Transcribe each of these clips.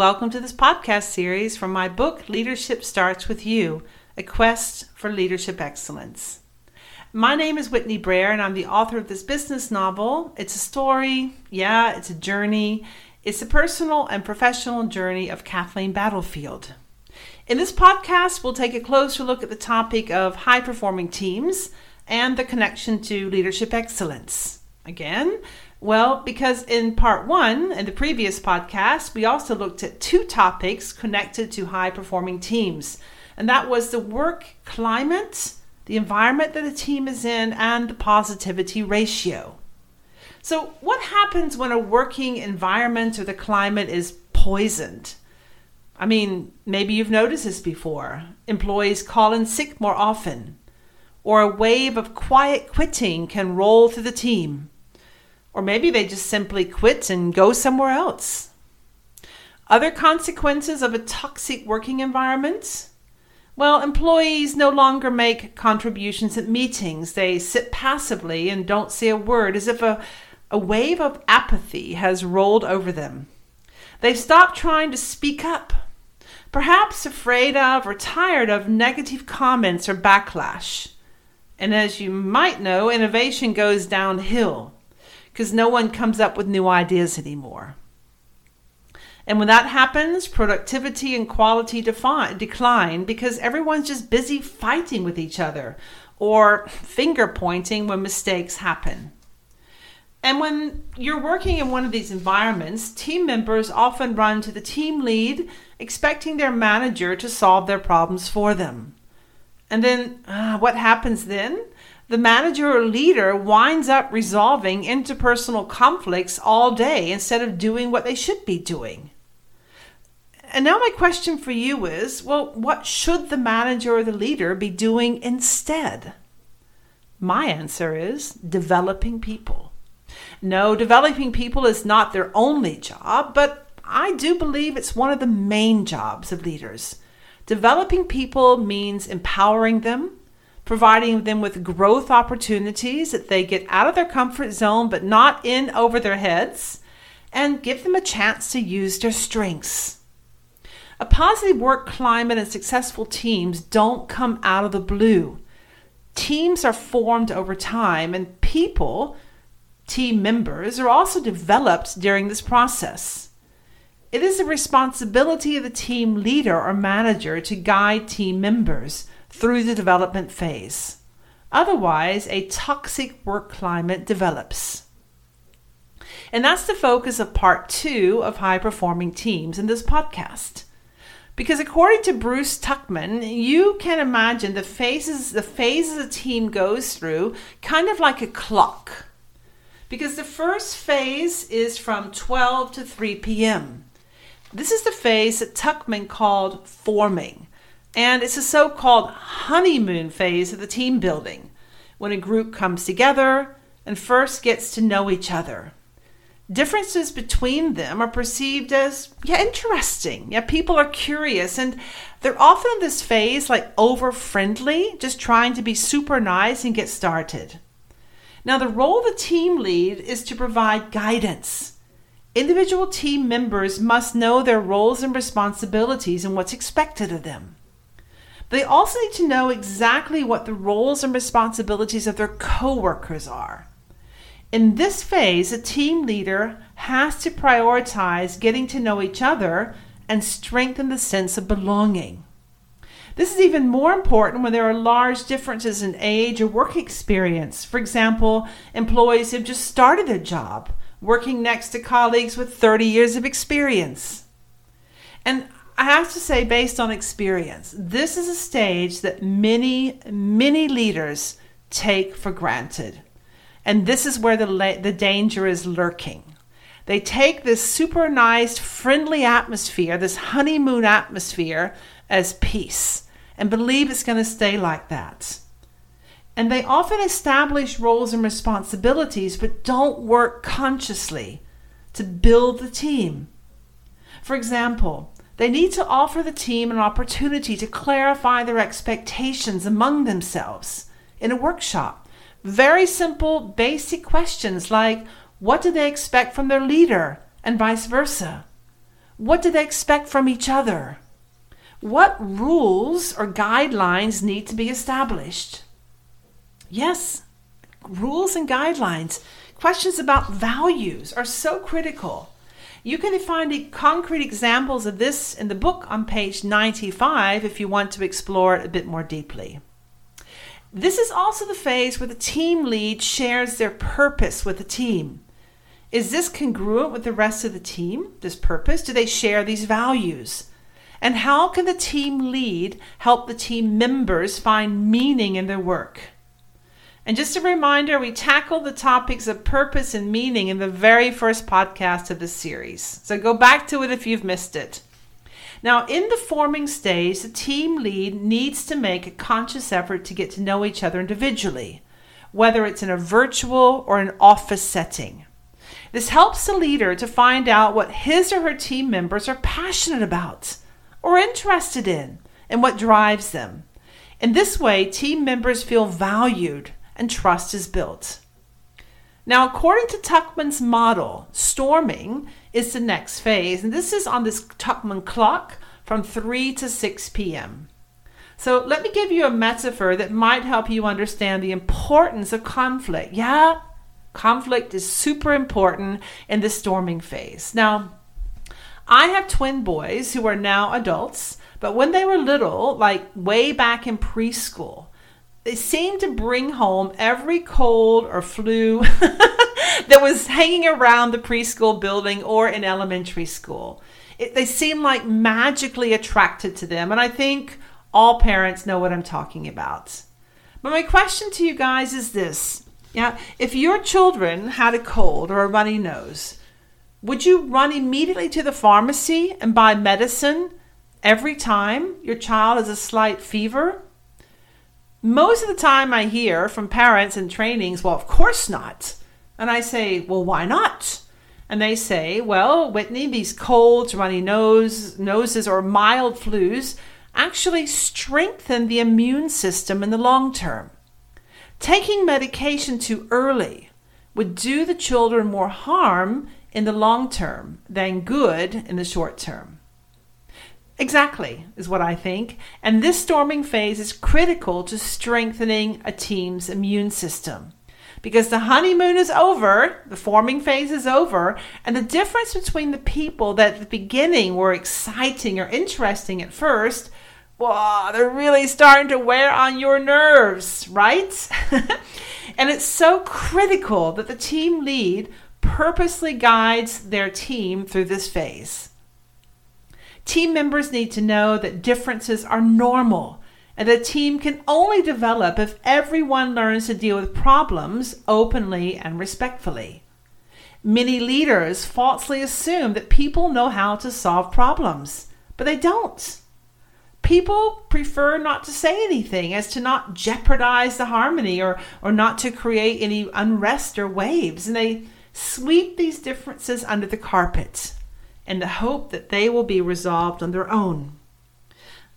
welcome to this podcast series from my book, Leadership Starts With You A Quest for Leadership Excellence. My name is Whitney Brayer, and I'm the author of this business novel. It's a story, yeah, it's a journey. It's a personal and professional journey of Kathleen Battlefield. In this podcast, we'll take a closer look at the topic of high performing teams and the connection to leadership excellence. Again, well, because in part one, in the previous podcast, we also looked at two topics connected to high performing teams, and that was the work climate, the environment that a team is in, and the positivity ratio. So, what happens when a working environment or the climate is poisoned? I mean, maybe you've noticed this before. Employees call in sick more often, or a wave of quiet quitting can roll through the team or maybe they just simply quit and go somewhere else. Other consequences of a toxic working environment? Well, employees no longer make contributions at meetings. They sit passively and don't say a word as if a, a wave of apathy has rolled over them. They've stopped trying to speak up, perhaps afraid of or tired of negative comments or backlash. And as you might know, innovation goes downhill because no one comes up with new ideas anymore. And when that happens, productivity and quality decline because everyone's just busy fighting with each other or finger pointing when mistakes happen. And when you're working in one of these environments, team members often run to the team lead expecting their manager to solve their problems for them. And then uh, what happens then? The manager or leader winds up resolving interpersonal conflicts all day instead of doing what they should be doing. And now, my question for you is well, what should the manager or the leader be doing instead? My answer is developing people. No, developing people is not their only job, but I do believe it's one of the main jobs of leaders. Developing people means empowering them, providing them with growth opportunities that they get out of their comfort zone but not in over their heads, and give them a chance to use their strengths. A positive work climate and successful teams don't come out of the blue. Teams are formed over time, and people, team members, are also developed during this process. It is the responsibility of the team leader or manager to guide team members through the development phase. Otherwise, a toxic work climate develops. And that's the focus of part two of high performing teams in this podcast. Because according to Bruce Tuckman, you can imagine the phases the phases a team goes through kind of like a clock. Because the first phase is from 12 to 3 p.m. This is the phase that Tuckman called forming. And it's a so called honeymoon phase of the team building, when a group comes together and first gets to know each other. Differences between them are perceived as yeah interesting. Yeah, people are curious and they're often in this phase like over friendly, just trying to be super nice and get started. Now, the role of the team lead is to provide guidance. Individual team members must know their roles and responsibilities and what's expected of them. They also need to know exactly what the roles and responsibilities of their coworkers are. In this phase, a team leader has to prioritize getting to know each other and strengthen the sense of belonging. This is even more important when there are large differences in age or work experience. For example, employees have just started a job working next to colleagues with 30 years of experience. And I have to say, based on experience, this is a stage that many, many leaders take for granted. And this is where the, the danger is lurking. They take this super nice, friendly atmosphere, this honeymoon atmosphere, as peace and believe it's going to stay like that. And they often establish roles and responsibilities, but don't work consciously to build the team. For example, they need to offer the team an opportunity to clarify their expectations among themselves in a workshop. Very simple, basic questions like what do they expect from their leader and vice versa? What do they expect from each other? What rules or guidelines need to be established? Yes, rules and guidelines. Questions about values are so critical. You can find concrete examples of this in the book on page 95 if you want to explore it a bit more deeply. This is also the phase where the team lead shares their purpose with the team. Is this congruent with the rest of the team, this purpose? Do they share these values? And how can the team lead help the team members find meaning in their work? And just a reminder, we tackled the topics of purpose and meaning in the very first podcast of this series. So go back to it if you've missed it. Now, in the forming stage, the team lead needs to make a conscious effort to get to know each other individually, whether it's in a virtual or an office setting. This helps the leader to find out what his or her team members are passionate about or interested in and what drives them. In this way, team members feel valued and trust is built. Now, according to Tuckman's model, storming is the next phase, and this is on this Tuckman clock from 3 to 6 p.m. So, let me give you a metaphor that might help you understand the importance of conflict. Yeah, conflict is super important in the storming phase. Now, I have twin boys who are now adults, but when they were little, like way back in preschool, they seemed to bring home every cold or flu that was hanging around the preschool building or in elementary school. It, they seemed like magically attracted to them. And I think all parents know what I'm talking about. But my question to you guys is this. Yeah, if your children had a cold or a runny nose, would you run immediately to the pharmacy and buy medicine every time your child has a slight fever? Most of the time, I hear from parents in trainings, well, of course not. And I say, well, why not? And they say, well, Whitney, these colds, runny nose, noses, or mild flus actually strengthen the immune system in the long term. Taking medication too early would do the children more harm in the long term than good in the short term. Exactly, is what I think. And this storming phase is critical to strengthening a team's immune system. Because the honeymoon is over, the forming phase is over, and the difference between the people that at the beginning were exciting or interesting at first, well, they're really starting to wear on your nerves, right? and it's so critical that the team lead purposely guides their team through this phase. Team members need to know that differences are normal and a team can only develop if everyone learns to deal with problems openly and respectfully. Many leaders falsely assume that people know how to solve problems, but they don't. People prefer not to say anything as to not jeopardize the harmony or, or not to create any unrest or waves, and they sweep these differences under the carpet in the hope that they will be resolved on their own.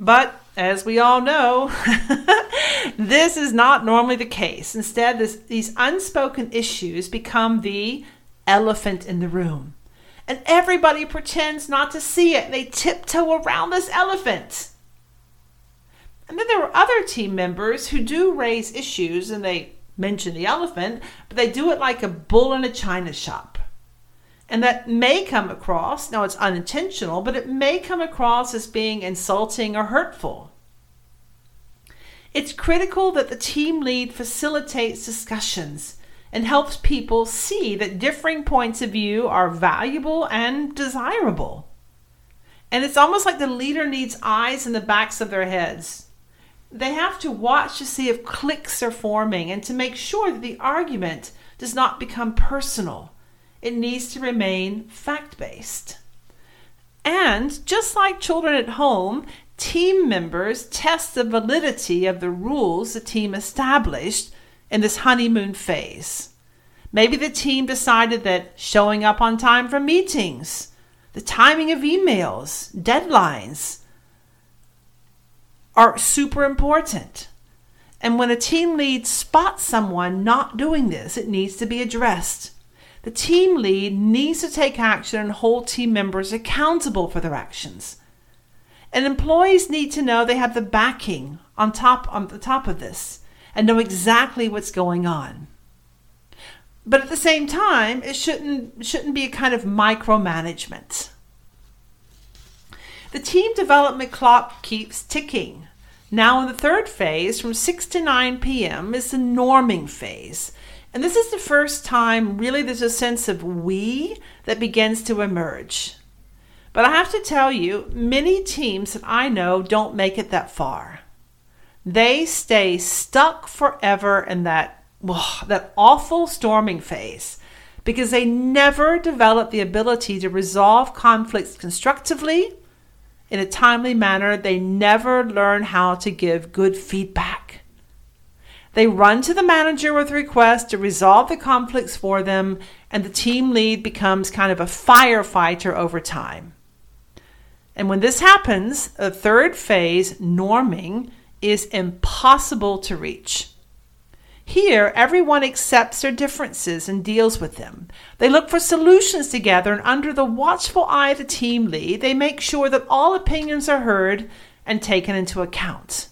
But as we all know, this is not normally the case. Instead, this, these unspoken issues become the elephant in the room. And everybody pretends not to see it. They tiptoe around this elephant. And then there are other team members who do raise issues and they mention the elephant, but they do it like a bull in a china shop. And that may come across, now it's unintentional, but it may come across as being insulting or hurtful. It's critical that the team lead facilitates discussions and helps people see that differing points of view are valuable and desirable. And it's almost like the leader needs eyes in the backs of their heads. They have to watch to see if cliques are forming and to make sure that the argument does not become personal it needs to remain fact based. And just like children at home, team members test the validity of the rules the team established in this honeymoon phase. Maybe the team decided that showing up on time for meetings, the timing of emails, deadlines are super important. And when a team lead spots someone not doing this, it needs to be addressed. The team lead needs to take action and hold team members accountable for their actions. And employees need to know they have the backing on top on the top of this and know exactly what's going on. But at the same time, it shouldn't shouldn't be a kind of micromanagement. The team development clock keeps ticking. Now, in the third phase, from 6 to 9 p.m., is the norming phase. And this is the first time, really, there's a sense of we that begins to emerge. But I have to tell you, many teams that I know don't make it that far. They stay stuck forever in that, that awful storming phase because they never develop the ability to resolve conflicts constructively in a timely manner. They never learn how to give good feedback. They run to the manager with requests to resolve the conflicts for them, and the team lead becomes kind of a firefighter over time. And when this happens, the third phase, norming, is impossible to reach. Here, everyone accepts their differences and deals with them. They look for solutions together, and under the watchful eye of the team lead, they make sure that all opinions are heard and taken into account.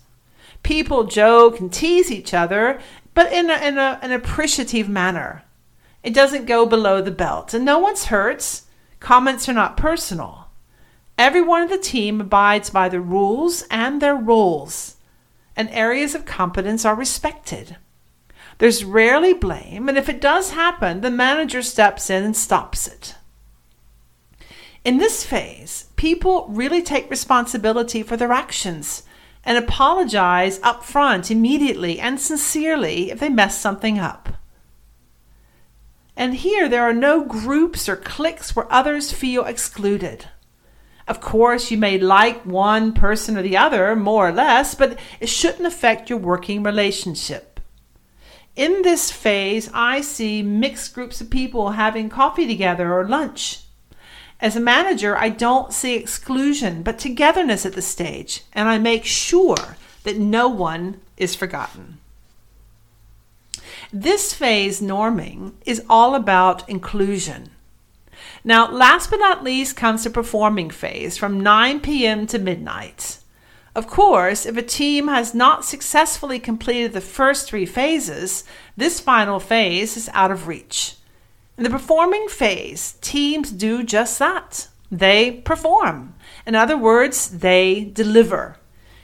People joke and tease each other, but in, a, in a, an appreciative manner. It doesn't go below the belt, and no one's hurt. Comments are not personal. Everyone in the team abides by the rules and their roles, and areas of competence are respected. There's rarely blame, and if it does happen, the manager steps in and stops it. In this phase, people really take responsibility for their actions and apologize up front immediately and sincerely if they mess something up. And here, there are no groups or cliques where others feel excluded. Of course, you may like one person or the other more or less, but it shouldn't affect your working relationship. In this phase, I see mixed groups of people having coffee together or lunch. As a manager, I don't see exclusion, but togetherness at the stage, and I make sure that no one is forgotten. This phase, norming, is all about inclusion. Now, last but not least comes the performing phase from 9 p.m. to midnight. Of course, if a team has not successfully completed the first three phases, this final phase is out of reach. In the performing phase, teams do just that. They perform. In other words, they deliver.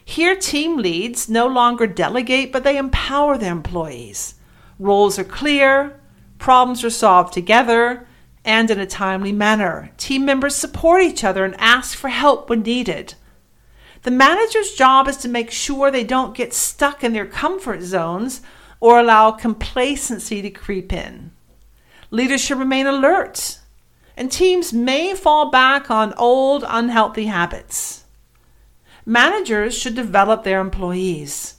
Here, team leads no longer delegate, but they empower their employees. Roles are clear, problems are solved together, and in a timely manner. Team members support each other and ask for help when needed. The manager's job is to make sure they don't get stuck in their comfort zones or allow complacency to creep in. Leaders should remain alert, and teams may fall back on old, unhealthy habits. Managers should develop their employees.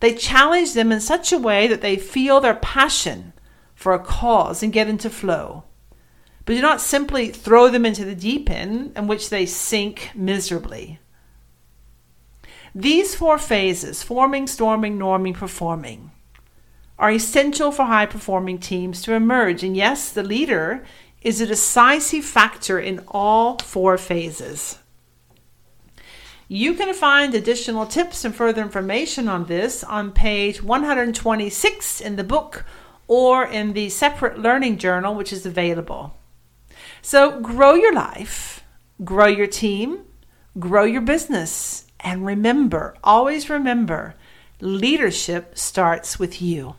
They challenge them in such a way that they feel their passion for a cause and get into flow but do not simply throw them into the deep end in which they sink miserably. These four phases forming, storming, norming, performing are essential for high performing teams to emerge. And yes, the leader is a decisive factor in all four phases. You can find additional tips and further information on this on page 126 in the book or in the separate learning journal, which is available. So grow your life, grow your team, grow your business. And remember, always remember, leadership starts with you.